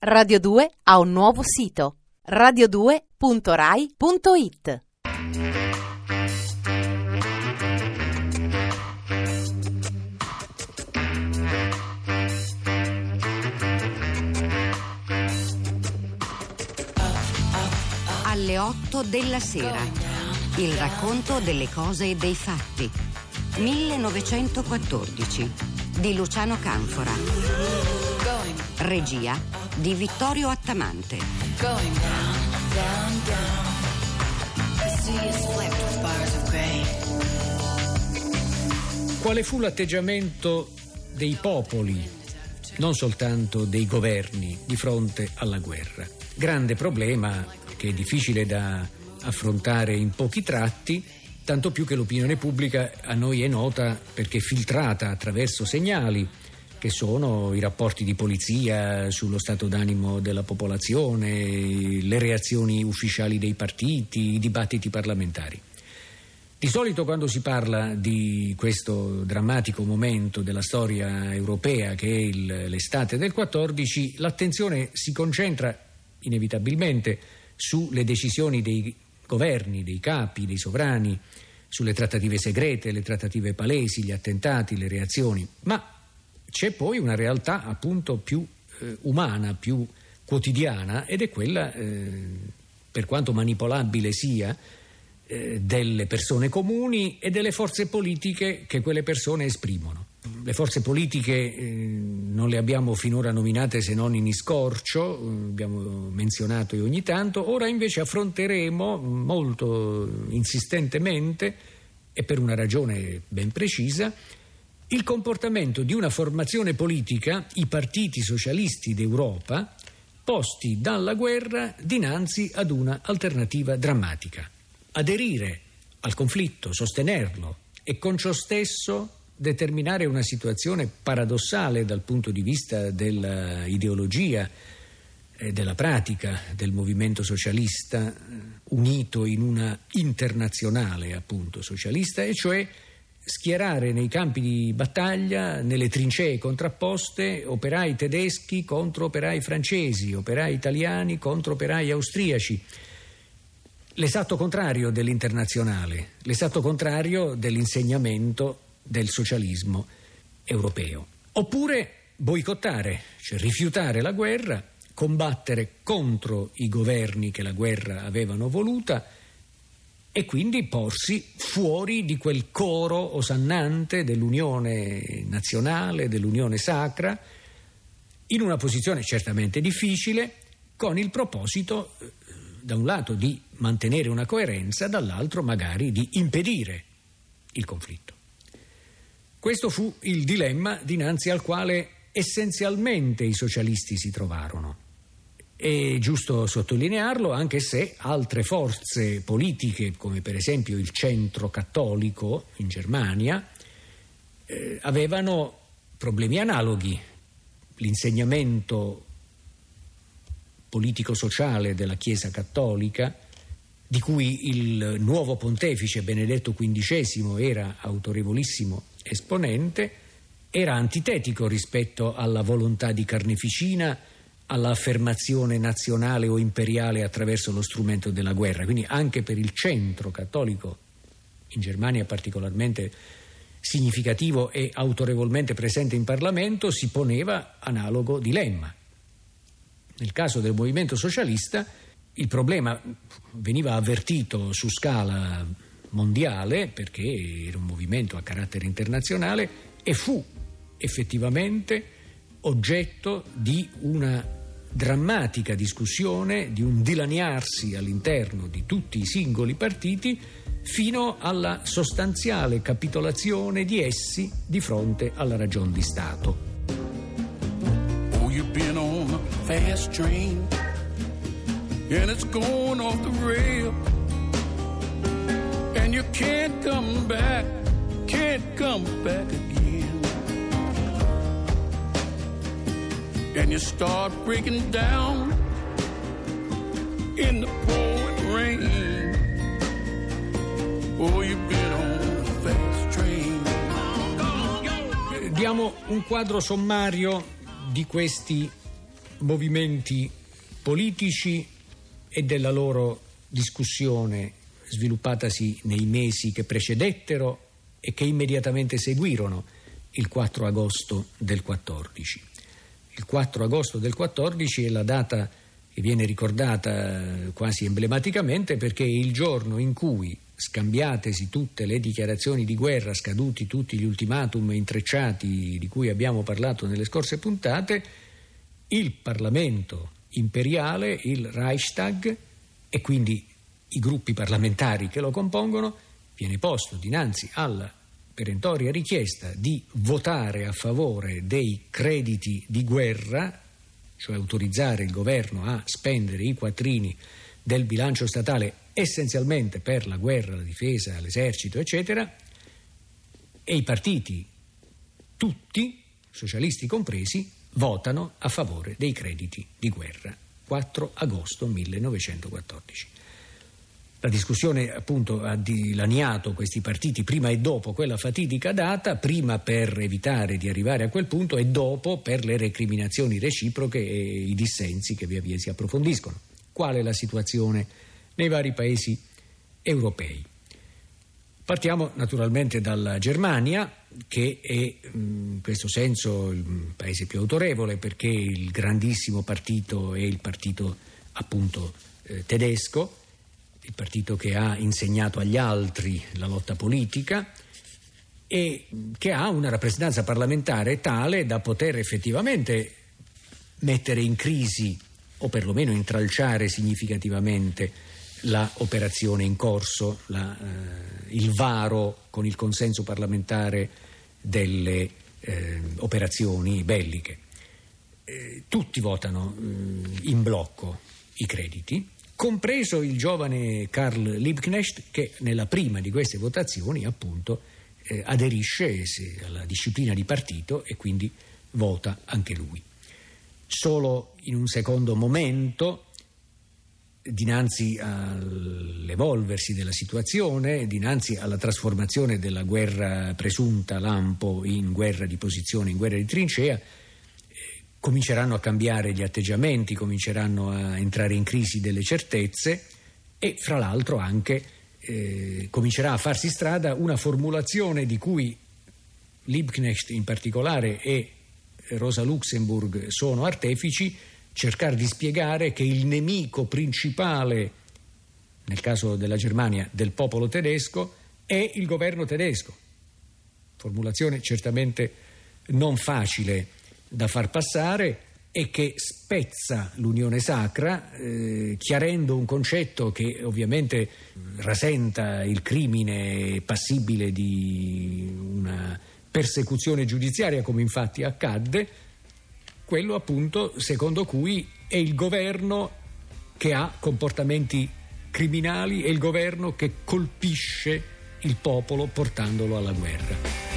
Radio 2 ha un nuovo sito radio2.rai.it Alle 8 della sera. Il racconto delle cose e dei fatti. 1914 di Luciano Canfora. Regia di Vittorio Attamante. Quale fu l'atteggiamento dei popoli, non soltanto dei governi, di fronte alla guerra? Grande problema che è difficile da affrontare in pochi tratti, tanto più che l'opinione pubblica a noi è nota perché è filtrata attraverso segnali che sono i rapporti di polizia sullo stato d'animo della popolazione, le reazioni ufficiali dei partiti, i dibattiti parlamentari. Di solito quando si parla di questo drammatico momento della storia europea che è il, l'estate del 14, l'attenzione si concentra inevitabilmente sulle decisioni dei governi, dei capi, dei sovrani, sulle trattative segrete, le trattative palesi, gli attentati, le reazioni, ma c'è poi una realtà appunto più eh, umana, più quotidiana ed è quella, eh, per quanto manipolabile sia, eh, delle persone comuni e delle forze politiche che quelle persone esprimono. Le forze politiche eh, non le abbiamo finora nominate se non in iscorcio, eh, abbiamo menzionato ogni tanto, ora invece affronteremo molto insistentemente e per una ragione ben precisa il comportamento di una formazione politica, i partiti socialisti d'Europa, posti dalla guerra dinanzi ad una alternativa drammatica. Aderire al conflitto, sostenerlo e con ciò stesso determinare una situazione paradossale dal punto di vista dell'ideologia e della pratica del movimento socialista unito in una internazionale appunto socialista e cioè schierare nei campi di battaglia, nelle trincee contrapposte, operai tedeschi contro operai francesi, operai italiani contro operai austriaci. L'esatto contrario dell'internazionale, l'esatto contrario dell'insegnamento del socialismo europeo. Oppure boicottare, cioè rifiutare la guerra, combattere contro i governi che la guerra avevano voluta, e quindi porsi fuori di quel coro osannante dell'unione nazionale, dell'unione sacra, in una posizione certamente difficile, con il proposito, eh, da un lato, di mantenere una coerenza, dall'altro magari di impedire il conflitto. Questo fu il dilemma dinanzi al quale essenzialmente i socialisti si trovarono. È giusto sottolinearlo, anche se altre forze politiche, come per esempio il centro cattolico in Germania, eh, avevano problemi analoghi. L'insegnamento politico-sociale della Chiesa cattolica, di cui il nuovo pontefice Benedetto XV era autorevolissimo esponente, era antitetico rispetto alla volontà di carneficina all'affermazione nazionale o imperiale attraverso lo strumento della guerra. Quindi anche per il centro cattolico, in Germania particolarmente significativo e autorevolmente presente in Parlamento, si poneva analogo dilemma. Nel caso del movimento socialista il problema veniva avvertito su scala mondiale perché era un movimento a carattere internazionale e fu effettivamente oggetto di una drammatica discussione, di un dilaniarsi all'interno di tutti i singoli partiti fino alla sostanziale capitolazione di essi di fronte alla ragion di Stato. Oh, and you can't come back, can't come back again. And you start breaking down in the pouring rain. Oh, you've been on a fast train. Diamo un quadro sommario di questi movimenti politici e della loro discussione sviluppatasi nei mesi che precedettero e che immediatamente seguirono il 4 agosto del 14. Il 4 agosto del 14 è la data che viene ricordata quasi emblematicamente perché è il giorno in cui, scambiatesi tutte le dichiarazioni di guerra, scaduti tutti gli ultimatum intrecciati di cui abbiamo parlato nelle scorse puntate, il Parlamento imperiale, il Reichstag e quindi i gruppi parlamentari che lo compongono, viene posto dinanzi alla perentoria richiesta di votare a favore dei crediti di guerra, cioè autorizzare il governo a spendere i quattrini del bilancio statale essenzialmente per la guerra, la difesa, l'esercito, eccetera, e i partiti, tutti, socialisti compresi, votano a favore dei crediti di guerra. 4 agosto 1914. La discussione appunto ha dilaniato questi partiti prima e dopo quella fatidica data, prima per evitare di arrivare a quel punto e dopo per le recriminazioni reciproche e i dissensi che via via si approfondiscono. Qual è la situazione nei vari paesi europei? Partiamo naturalmente dalla Germania, che è in questo senso il paese più autorevole perché il grandissimo partito è il partito appunto eh, tedesco il partito che ha insegnato agli altri la lotta politica e che ha una rappresentanza parlamentare tale da poter effettivamente mettere in crisi o perlomeno intralciare significativamente l'operazione in corso, la, eh, il varo con il consenso parlamentare delle eh, operazioni belliche. Eh, tutti votano eh, in blocco i crediti compreso il giovane Karl Liebknecht che nella prima di queste votazioni appunto eh, aderisce alla disciplina di partito e quindi vota anche lui. Solo in un secondo momento, dinanzi all'evolversi della situazione, dinanzi alla trasformazione della guerra presunta lampo in guerra di posizione, in guerra di trincea, cominceranno a cambiare gli atteggiamenti, cominceranno a entrare in crisi delle certezze e fra l'altro anche eh, comincerà a farsi strada una formulazione di cui Liebknecht in particolare e Rosa Luxemburg sono artefici, cercare di spiegare che il nemico principale, nel caso della Germania, del popolo tedesco è il governo tedesco. Formulazione certamente non facile da far passare e che spezza l'unione sacra, eh, chiarendo un concetto che ovviamente rasenta il crimine passibile di una persecuzione giudiziaria, come infatti accadde, quello appunto secondo cui è il governo che ha comportamenti criminali, è il governo che colpisce il popolo portandolo alla guerra.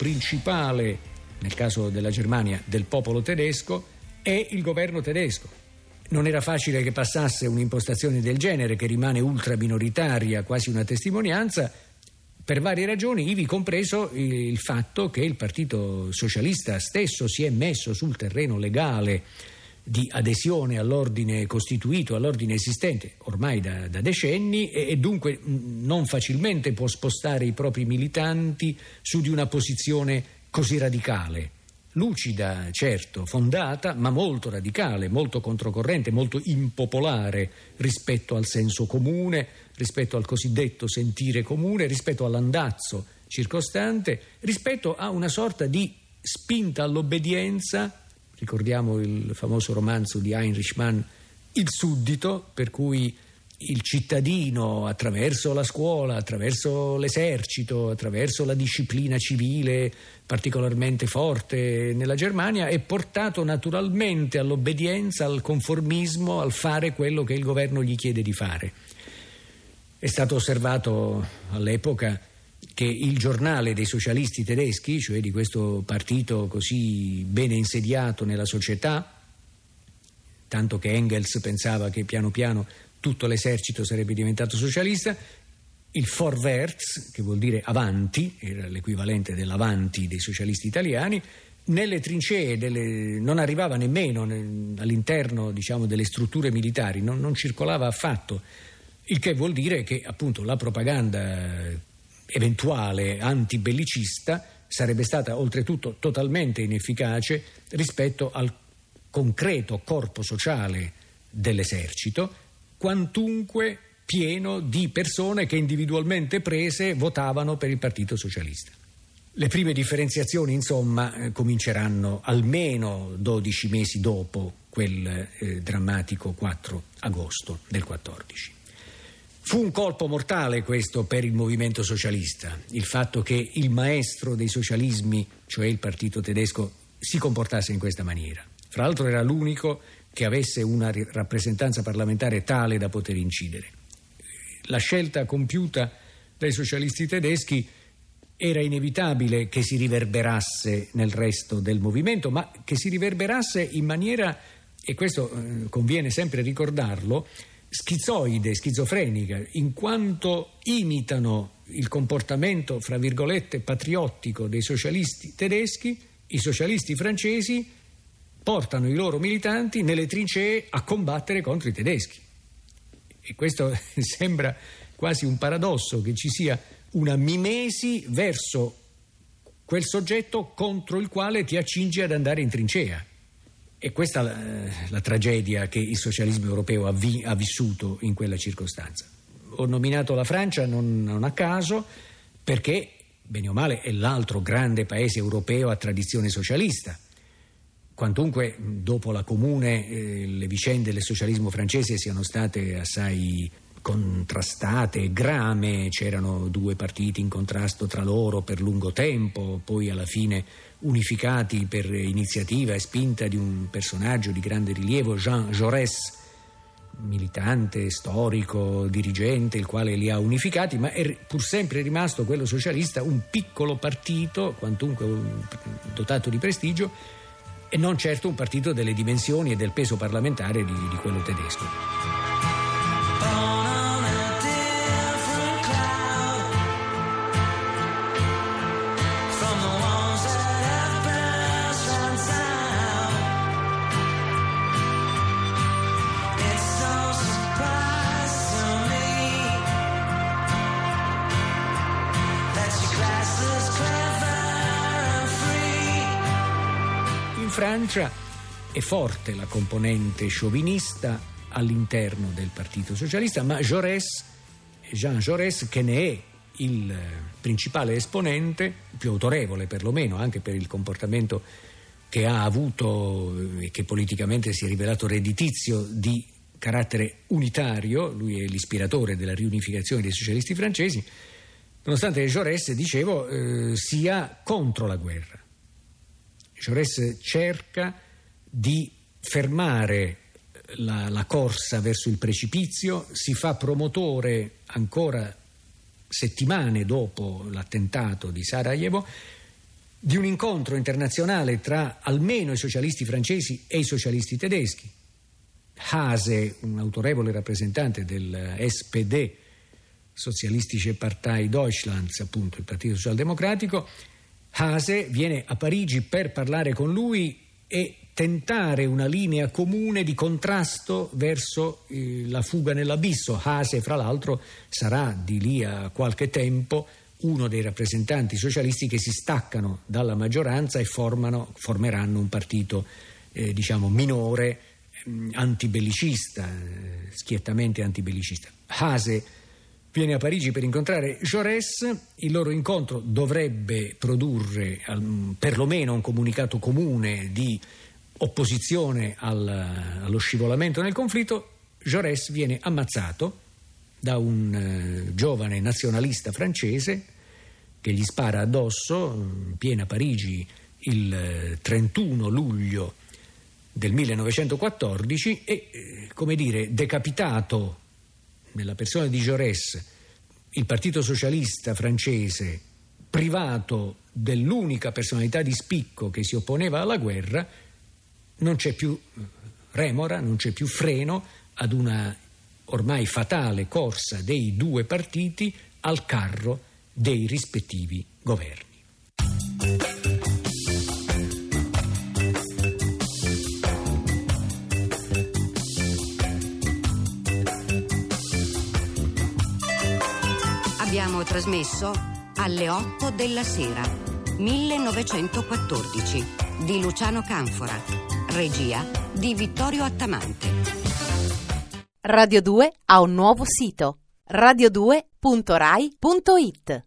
Principale, nel caso della Germania, del popolo tedesco è il governo tedesco. Non era facile che passasse un'impostazione del genere, che rimane ultra minoritaria, quasi una testimonianza, per varie ragioni, ivi compreso il fatto che il Partito Socialista stesso si è messo sul terreno legale di adesione all'ordine costituito, all'ordine esistente ormai da, da decenni e, e, dunque non facilmente può spostare i propri militanti su di una posizione così radicale. Lucida, certo, fondata, ma molto radicale, molto controcorrente, molto impopolare rispetto al senso comune, rispetto al cosiddetto sentire comune, rispetto all'andazzo circostante, rispetto a una sorta di spinta all'obbedienza Ricordiamo il famoso romanzo di Heinrich Mann, Il suddito, per cui il cittadino attraverso la scuola, attraverso l'esercito, attraverso la disciplina civile particolarmente forte nella Germania, è portato naturalmente all'obbedienza, al conformismo, al fare quello che il governo gli chiede di fare. È stato osservato all'epoca che il giornale dei socialisti tedeschi, cioè di questo partito così bene insediato nella società, tanto che Engels pensava che piano piano tutto l'esercito sarebbe diventato socialista, il Vorwärts, che vuol dire avanti, era l'equivalente dell'avanti dei socialisti italiani, nelle trincee delle, non arrivava nemmeno all'interno diciamo, delle strutture militari, non, non, circolava affatto, il che vuol dire che appunto la propaganda eventuale antibellicista sarebbe stata oltretutto totalmente inefficace rispetto al concreto corpo sociale dell'esercito quantunque pieno di persone che individualmente prese votavano per il Partito Socialista. Le prime differenziazioni, insomma, eh, cominceranno almeno 12 mesi dopo quel eh, drammatico 4 agosto del 14. Fu un colpo mortale questo per il movimento socialista, il fatto che il maestro dei socialismi, cioè il partito tedesco, si comportasse in questa maniera. Fra l'altro era l'unico che avesse una rappresentanza parlamentare tale da poter incidere. La scelta compiuta dai socialisti tedeschi era inevitabile che si riverberasse nel resto del movimento, ma che si riverberasse in maniera, e questo eh, conviene sempre ricordarlo, schizoide, schizofrenica, in quanto imitano il comportamento, fra virgolette, patriottico dei socialisti tedeschi, i socialisti francesi portano i loro militanti nelle trincee a combattere contro i tedeschi. E questo sembra quasi un paradosso che ci sia una mimesi verso quel soggetto contro il quale ti accingi ad andare in trincea. E questa è la, la tragedia che il socialismo europeo ha, vi, ha, vissuto in quella circostanza. Ho nominato la Francia non, non a caso perché, bene o male, è l'altro grande paese europeo a tradizione socialista quantunque dopo la comune eh, le vicende del socialismo francese siano state assai contrastate grame, c'erano due partiti in contrasto tra loro per lungo tempo, poi alla fine unificati per iniziativa e spinta di un personaggio di grande rilievo, Jean Jaurès, militante, storico, dirigente, il quale li ha unificati, ma è pur sempre rimasto quello socialista un piccolo partito, quantunque dotato di prestigio, e non certo un partito delle dimensioni e del peso parlamentare di, di quello tedesco. Francia è forte la componente sciovinista all'interno del Partito Socialista, ma Jaurès, Jean Jaurès, che ne è il principale esponente, più autorevole perlomeno, anche per il comportamento che ha avuto e che politicamente si è rivelato redditizio di carattere unitario, lui è l'ispiratore della riunificazione dei socialisti francesi, nonostante Jaurès, dicevo, eh, sia contro la guerra. Jaurès cerca di fermare la, la, corsa verso il precipizio, si fa promotore ancora settimane dopo l'attentato di Sarajevo di un incontro internazionale tra almeno i socialisti francesi e i socialisti tedeschi. Hase, un autorevole rappresentante del SPD, Sozialistische Partei Deutschlands, appunto il Partito Socialdemocratico, Hase viene a Parigi per parlare con lui e tentare una linea comune di contrasto verso eh, la fuga nell'abisso. Hase, fra l'altro, sarà di lì a qualche tempo uno dei rappresentanti socialisti che si staccano dalla maggioranza e formano, formeranno un partito eh, diciamo minore, eh, antibellicista, schiettamente antibellicista. Hase viene a Parigi per incontrare Jaurès, il loro incontro dovrebbe produrre perlomeno un comunicato comune di opposizione al, allo scivolamento nel conflitto, Jaurès viene ammazzato da un eh, giovane nazionalista francese che gli spara addosso in piena Parigi il 31 eh, luglio del 1914 e, eh, come dire, decapitato nella persona di Jaurès il Partito Socialista francese, privato dell'unica personalità di spicco che si opponeva alla guerra, non c'è più remora, non c'è più freno ad una ormai fatale corsa dei due partiti al carro dei rispettivi governi. Trasmesso alle 8 della sera 1914 di Luciano Canfora, regia di Vittorio Attamante. Radio 2 ha un nuovo sito radio2.rai.it